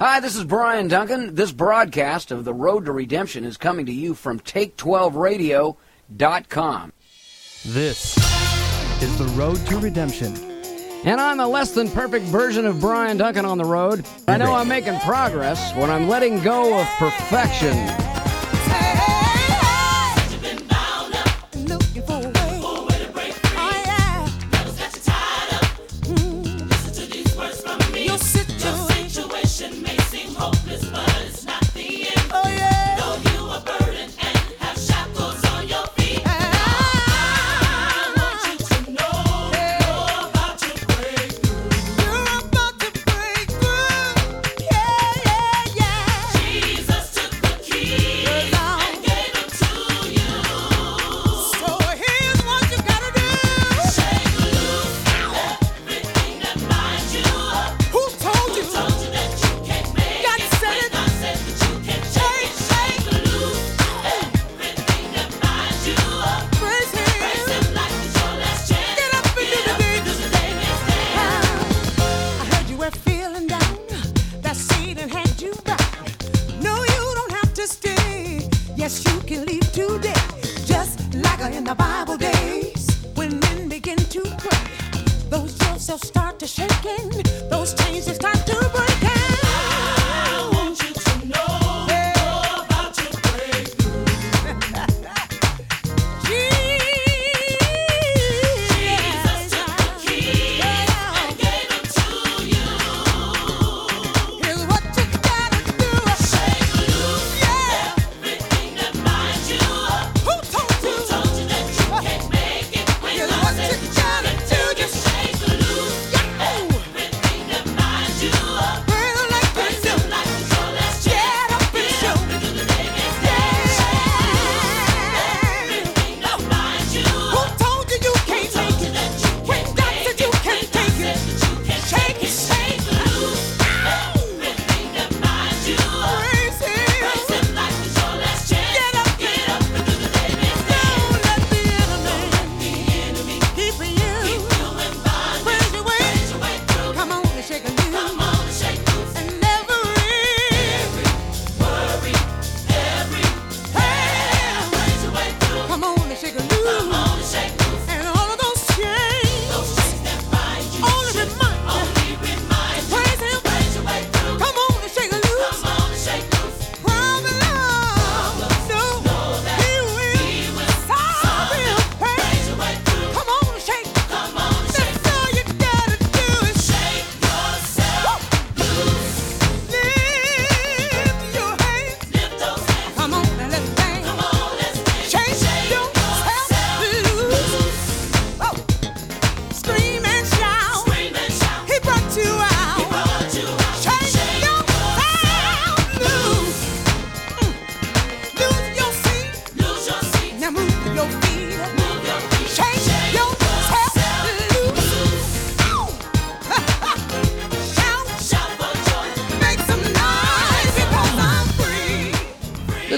Hi, this is Brian Duncan. This broadcast of The Road to Redemption is coming to you from Take12Radio.com. This is the road to redemption. And I'm a less than perfect version of Brian Duncan on the road. I know I'm making progress when I'm letting go of perfection.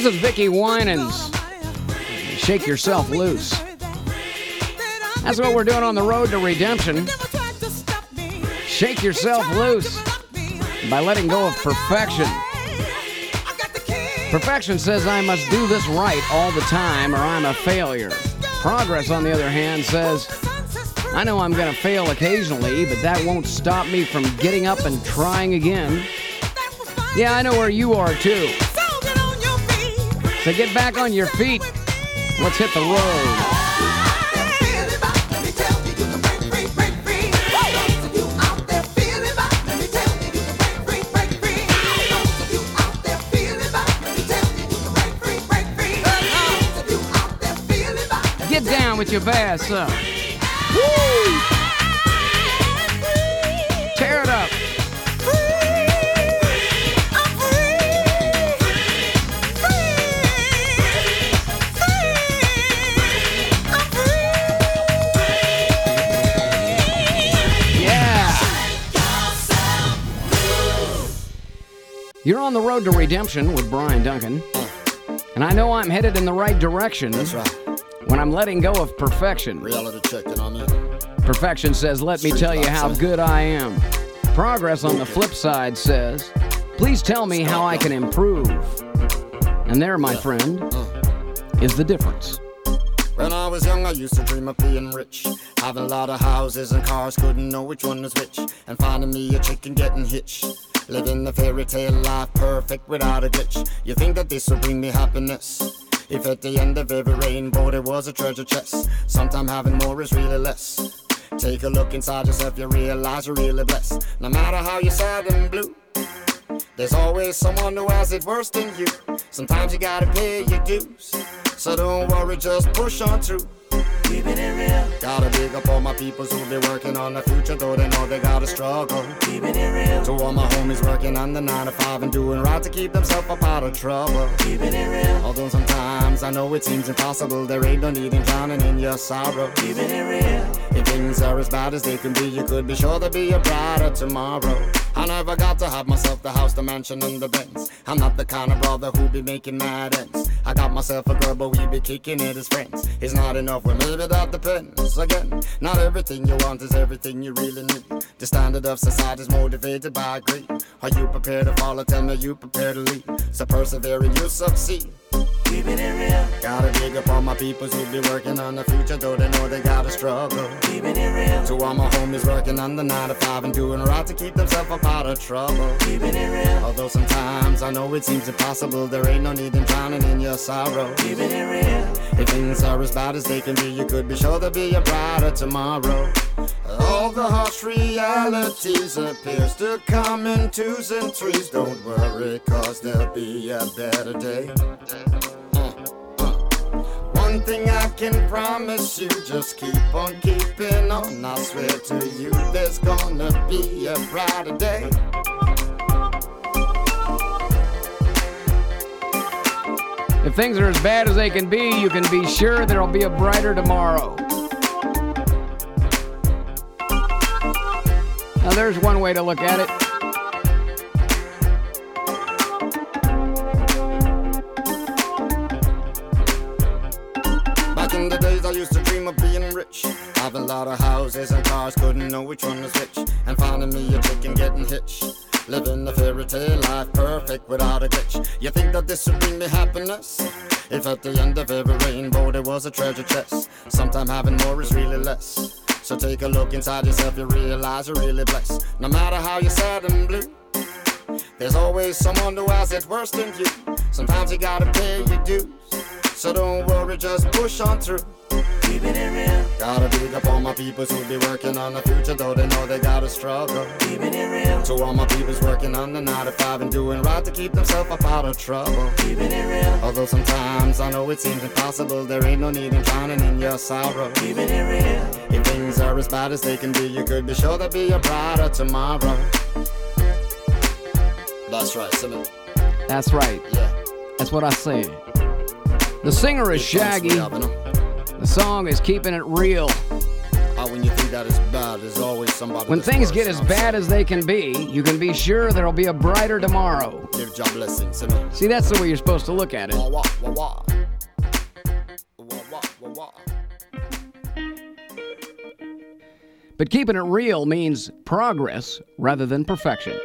This is Vicki Winans. Shake yourself loose. That's what we're doing on the road to redemption. Shake yourself loose by letting go of perfection. Perfection says I must do this right all the time or I'm a failure. Progress, on the other hand, says I know I'm going to fail occasionally, but that won't stop me from getting up and trying again. Yeah, I know where you are too. So get back on your feet. Let's hit the road. Get down with your bass up. Woo! You're on the road to redemption with Brian Duncan. And I know I'm headed in the right direction. That's right. When I'm letting go of perfection. Reality check in on that. Perfection says, let me tell you how good I am. Progress on the flip side says, Please tell me how I can improve. And there, my friend, mm. is the difference. When I was young, I used to dream of being rich. Having a lot of houses and cars, couldn't know which one was which. And finding me a chick and getting hitched. Living the fairy tale life, perfect without a glitch. You think that this will bring me happiness? If at the end of every rainbow there was a treasure chest, sometime having more is really less. Take a look inside yourself, you realize you're really blessed. No matter how you're sad and blue, there's always someone who has it worse than you. Sometimes you gotta pay your dues. So don't worry, just push on through. Keeping it real. Gotta big up all my peoples who be working on the future, though they know they gotta struggle. Keeping it real. To all my homies working on the 9 to 5 and doing right to keep themselves up out of trouble. Keeping it real. Although sometimes I know it seems impossible, there ain't no need in drowning in your sorrow. Keeping it real. If things are as bad as they can be, you could be sure there'll be a brighter tomorrow. I never got to have myself the house, the mansion, and the Benz. I'm not the kind of brother who be making mad ends. I got myself a girl, but we be kicking it as friends. It's not enough, well, maybe that depends. Again, not everything you want is everything you really need. The standard of society is motivated by greed. Are you prepared to follow? Tell me, you prepared to lead? So persevere and you'll succeed. Keeping it real. Gotta dig up all my peoples who be working on the future, though they know they gotta struggle. Keeping it real. To all my homies working on the 9 to 5 and doing right to keep themselves up out of trouble. Keeping it real. Although sometimes I know it seems impossible, there ain't no need in drowning in your sorrow. Keeping it real. If things are as bad as they can be, you could be sure there'll be a brighter tomorrow. All the harsh realities appears to come in twos and threes. Don't worry, cause there'll be a better day. One thing I can promise you, just keep on keeping on. I swear to you, there's gonna be a brighter day. If things are as bad as they can be, you can be sure there'll be a brighter tomorrow. Now, there's one way to look at it. Lot of houses and cars, couldn't know which one was which. And finding me a chick and getting hitched. Living the fairy tale life, perfect without a glitch. You think that this would bring me happiness? If at the end of every rainbow there was a treasure chest, sometime having more is really less. So take a look inside yourself, you realize you're really blessed. No matter how you're sad and blue, there's always someone who has it worse than you. Sometimes you gotta pay your dues. So don't worry, just push on through. Keeping it real. Gotta big up all my peoples who be working on the future, though they know they gotta struggle. Keeping it real. To all my peoples working on the 9 to 5 and doing right to keep themselves up out of trouble. Keeping it real. Although sometimes I know it seems impossible, there ain't no need in drowning in your sorrow. Keeping it real. If things are as bad as they can be, you could be sure there'll be a brighter tomorrow. That's right, Simon. That's right. Yeah. That's what I said. The singer is Shaggy. The song is Keeping It Real. How when you think that is bad, there's always somebody. When things get as bad as they can be, you can be sure there'll be a brighter tomorrow. Give job blessings, Simon. See, that's the way you're supposed to look at it. Wah wah wah. But keeping it real means progress rather than perfection.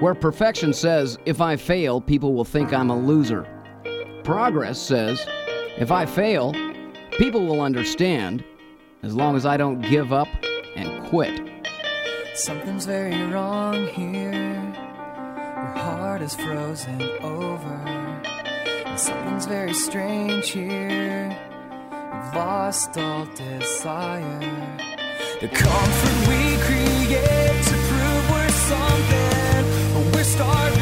Where perfection says, if I fail, people will think I'm a loser. Progress says, if I fail, people will understand as long as I don't give up and quit. Something's very wrong here. Your heart is frozen over. Something's very strange here. You've lost all desire. The comfort we create to prove we're something, we're starving.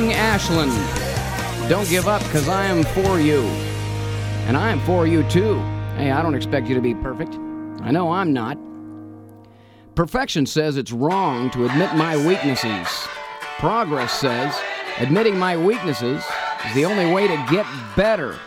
Ashland. Don't give up because I am for you. And I am for you too. Hey, I don't expect you to be perfect. I know I'm not. Perfection says it's wrong to admit my weaknesses. Progress says admitting my weaknesses is the only way to get better.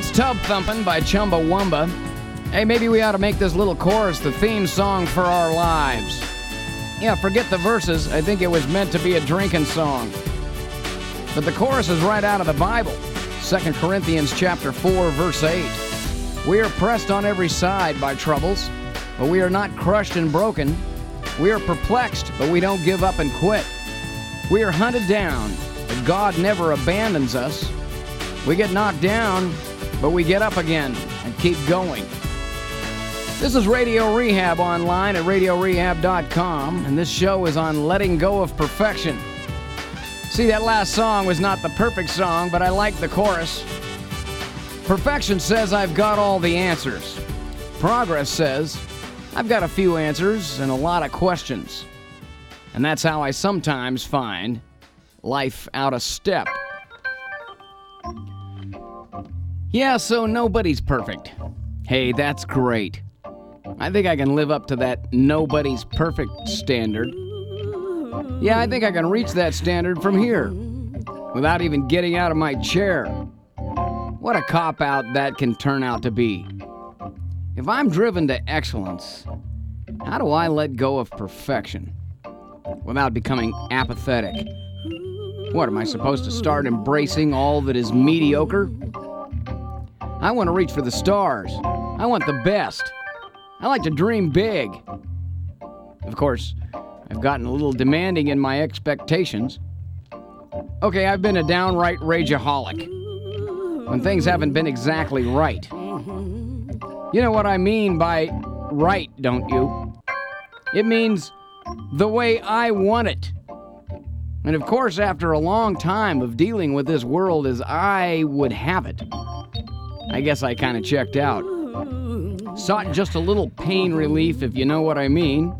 That's Tub Thumping by Chumbawamba. Hey, maybe we ought to make this little chorus the theme song for our lives. Yeah, forget the verses. I think it was meant to be a drinking song. But the chorus is right out of the Bible. 2 Corinthians chapter 4 verse 8. We are pressed on every side by troubles, but we are not crushed and broken. We are perplexed, but we don't give up and quit. We are hunted down, but God never abandons us. We get knocked down, but we get up again and keep going. This is Radio Rehab online at radiorehab.com, and this show is on letting go of perfection. See, that last song was not the perfect song, but I like the chorus. Perfection says I've got all the answers. Progress says I've got a few answers and a lot of questions. And that's how I sometimes find life out of step. Yeah, so nobody's perfect. Hey, that's great. I think I can live up to that nobody's perfect standard. Yeah, I think I can reach that standard from here without even getting out of my chair. What a cop out that can turn out to be. If I'm driven to excellence, how do I let go of perfection without becoming apathetic? What, am I supposed to start embracing all that is mediocre? I want to reach for the stars. I want the best. I like to dream big. Of course, I've gotten a little demanding in my expectations. Okay, I've been a downright rageaholic. When things haven't been exactly right. You know what I mean by right, don't you? It means the way I want it. And of course, after a long time of dealing with this world as I would have it, I guess I kind of checked out. Sought just a little pain relief, if you know what I mean,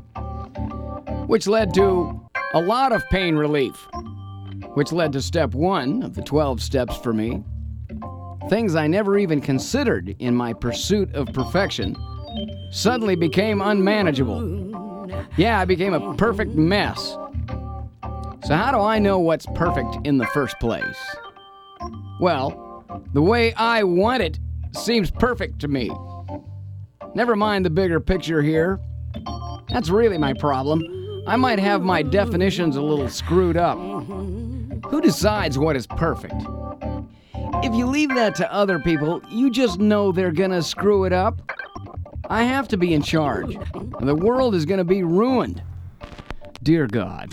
which led to a lot of pain relief, which led to step one of the 12 steps for me. Things I never even considered in my pursuit of perfection suddenly became unmanageable. Yeah, I became a perfect mess. So, how do I know what's perfect in the first place? Well, the way I want it seems perfect to me. Never mind the bigger picture here. That's really my problem. I might have my definitions a little screwed up. Who decides what is perfect? If you leave that to other people, you just know they're gonna screw it up. I have to be in charge. The world is gonna be ruined. Dear God,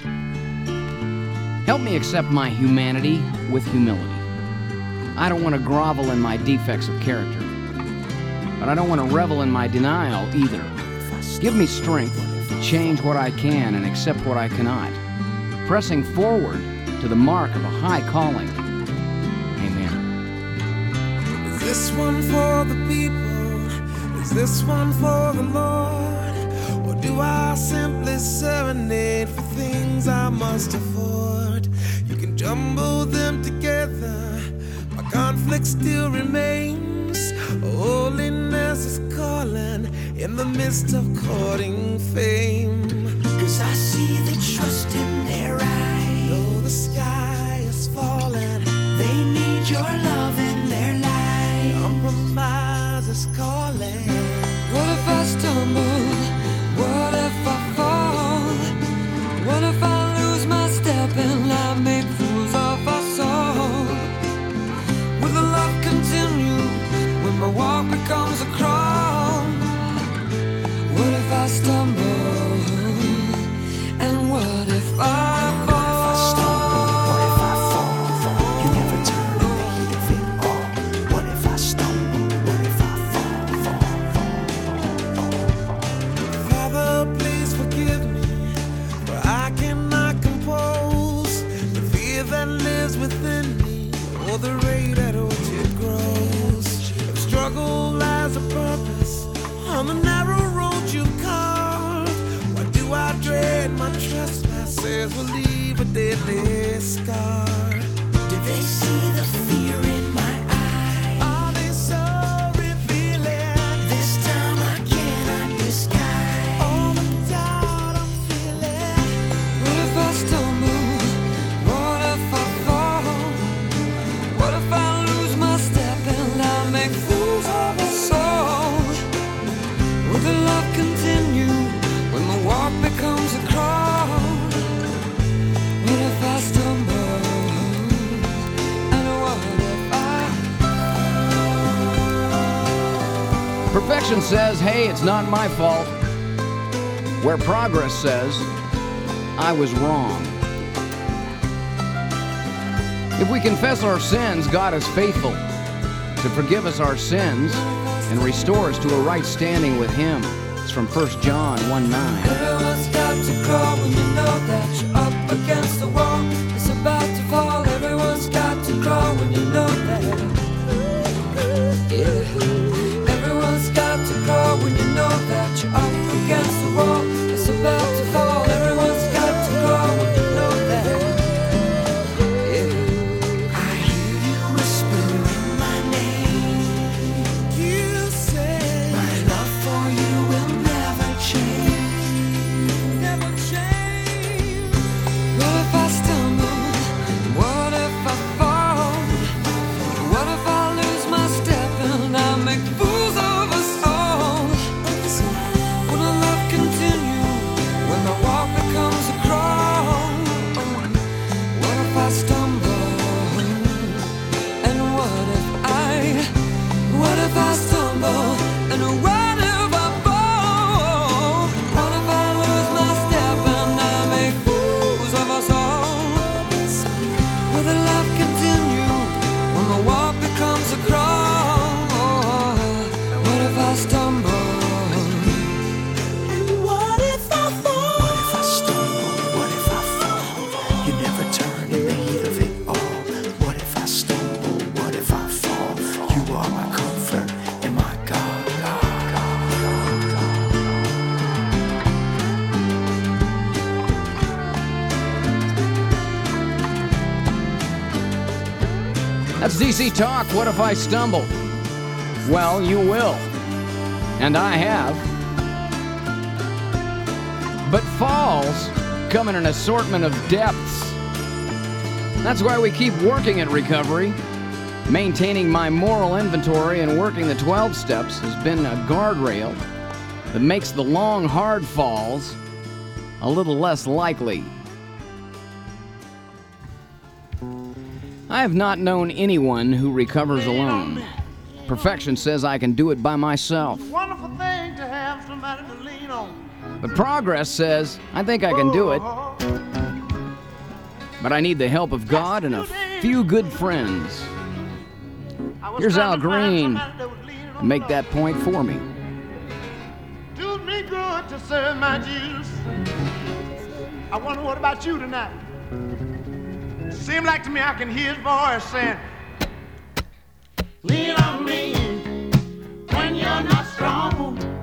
help me accept my humanity with humility. I don't want to grovel in my defects of character, but I don't want to revel in my denial either. Give me strength to change what I can and accept what I cannot, pressing forward to the mark of a high calling. Amen. Is this one for the people? Is this one for the Lord? Or do I simply serenade for things I must afford? You can jumble them together, conflict still remains. Holiness is calling in the midst of courting fame. Cause I see the trust in their eyes. Though the sky is falling, they need your love Says, hey, it's not my fault. Where progress says, I was wrong. If we confess our sins, God is faithful to forgive us our sins and restore us to a right standing with Him. It's from 1 John 1 9. Talk. What if I stumble? Well, you will. And I have. But falls come in an assortment of depths. That's why we keep working at recovery. Maintaining my moral inventory and working the 12 steps has been a guardrail that makes the long, hard falls a little less likely. Have not known anyone who recovers alone. Perfection says I can do it by myself. Wonderful thing to have somebody to lean on. But progress says I think I can do it, oh. but I need the help of God and a few good friends. Here's Al Green somebody that was leaning on to make that point for me. Do me good to serve my Jesus. I wonder what about you tonight? Seems like to me I can hear his voice saying, Lean on me when you're not strong.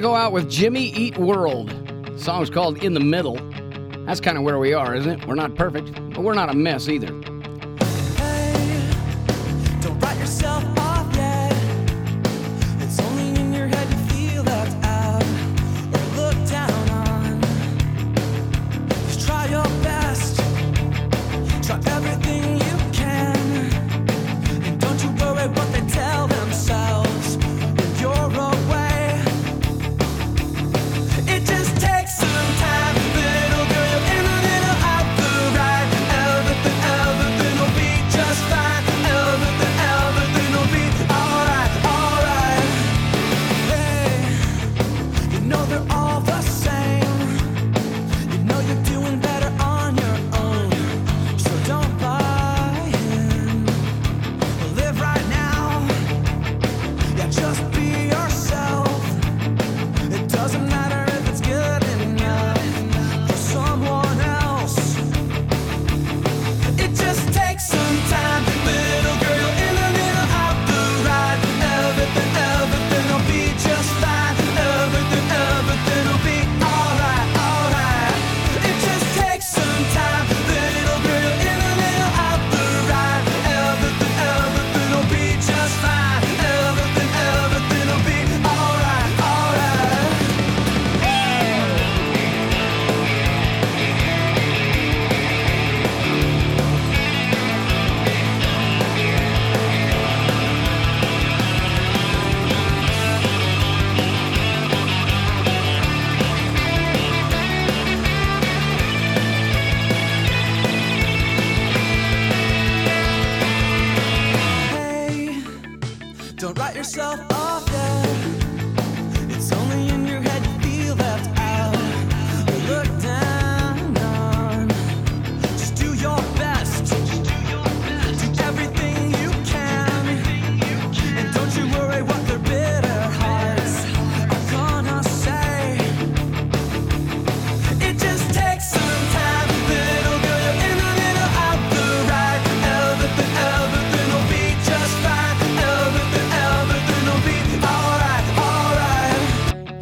Gonna go out with Jimmy Eat World. The song's called In the Middle. That's kind of where we are, isn't it? We're not perfect, but we're not a mess either.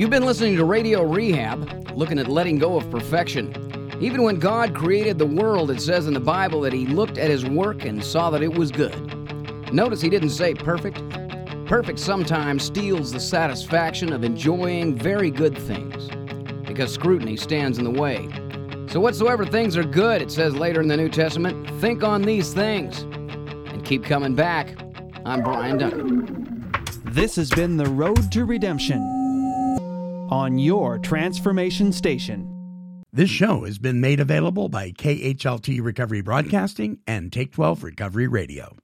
You've been listening to Radio Rehab, looking at letting go of perfection. Even when God created the world, it says in the Bible that He looked at His work and saw that it was good. Notice He didn't say perfect. Perfect sometimes steals the satisfaction of enjoying very good things because scrutiny stands in the way. So, whatsoever things are good, it says later in the New Testament, think on these things and keep coming back. I'm Brian Duncan. This has been The Road to Redemption on your transformation station. This show has been made available by KHLT Recovery Broadcasting and Take 12 Recovery Radio.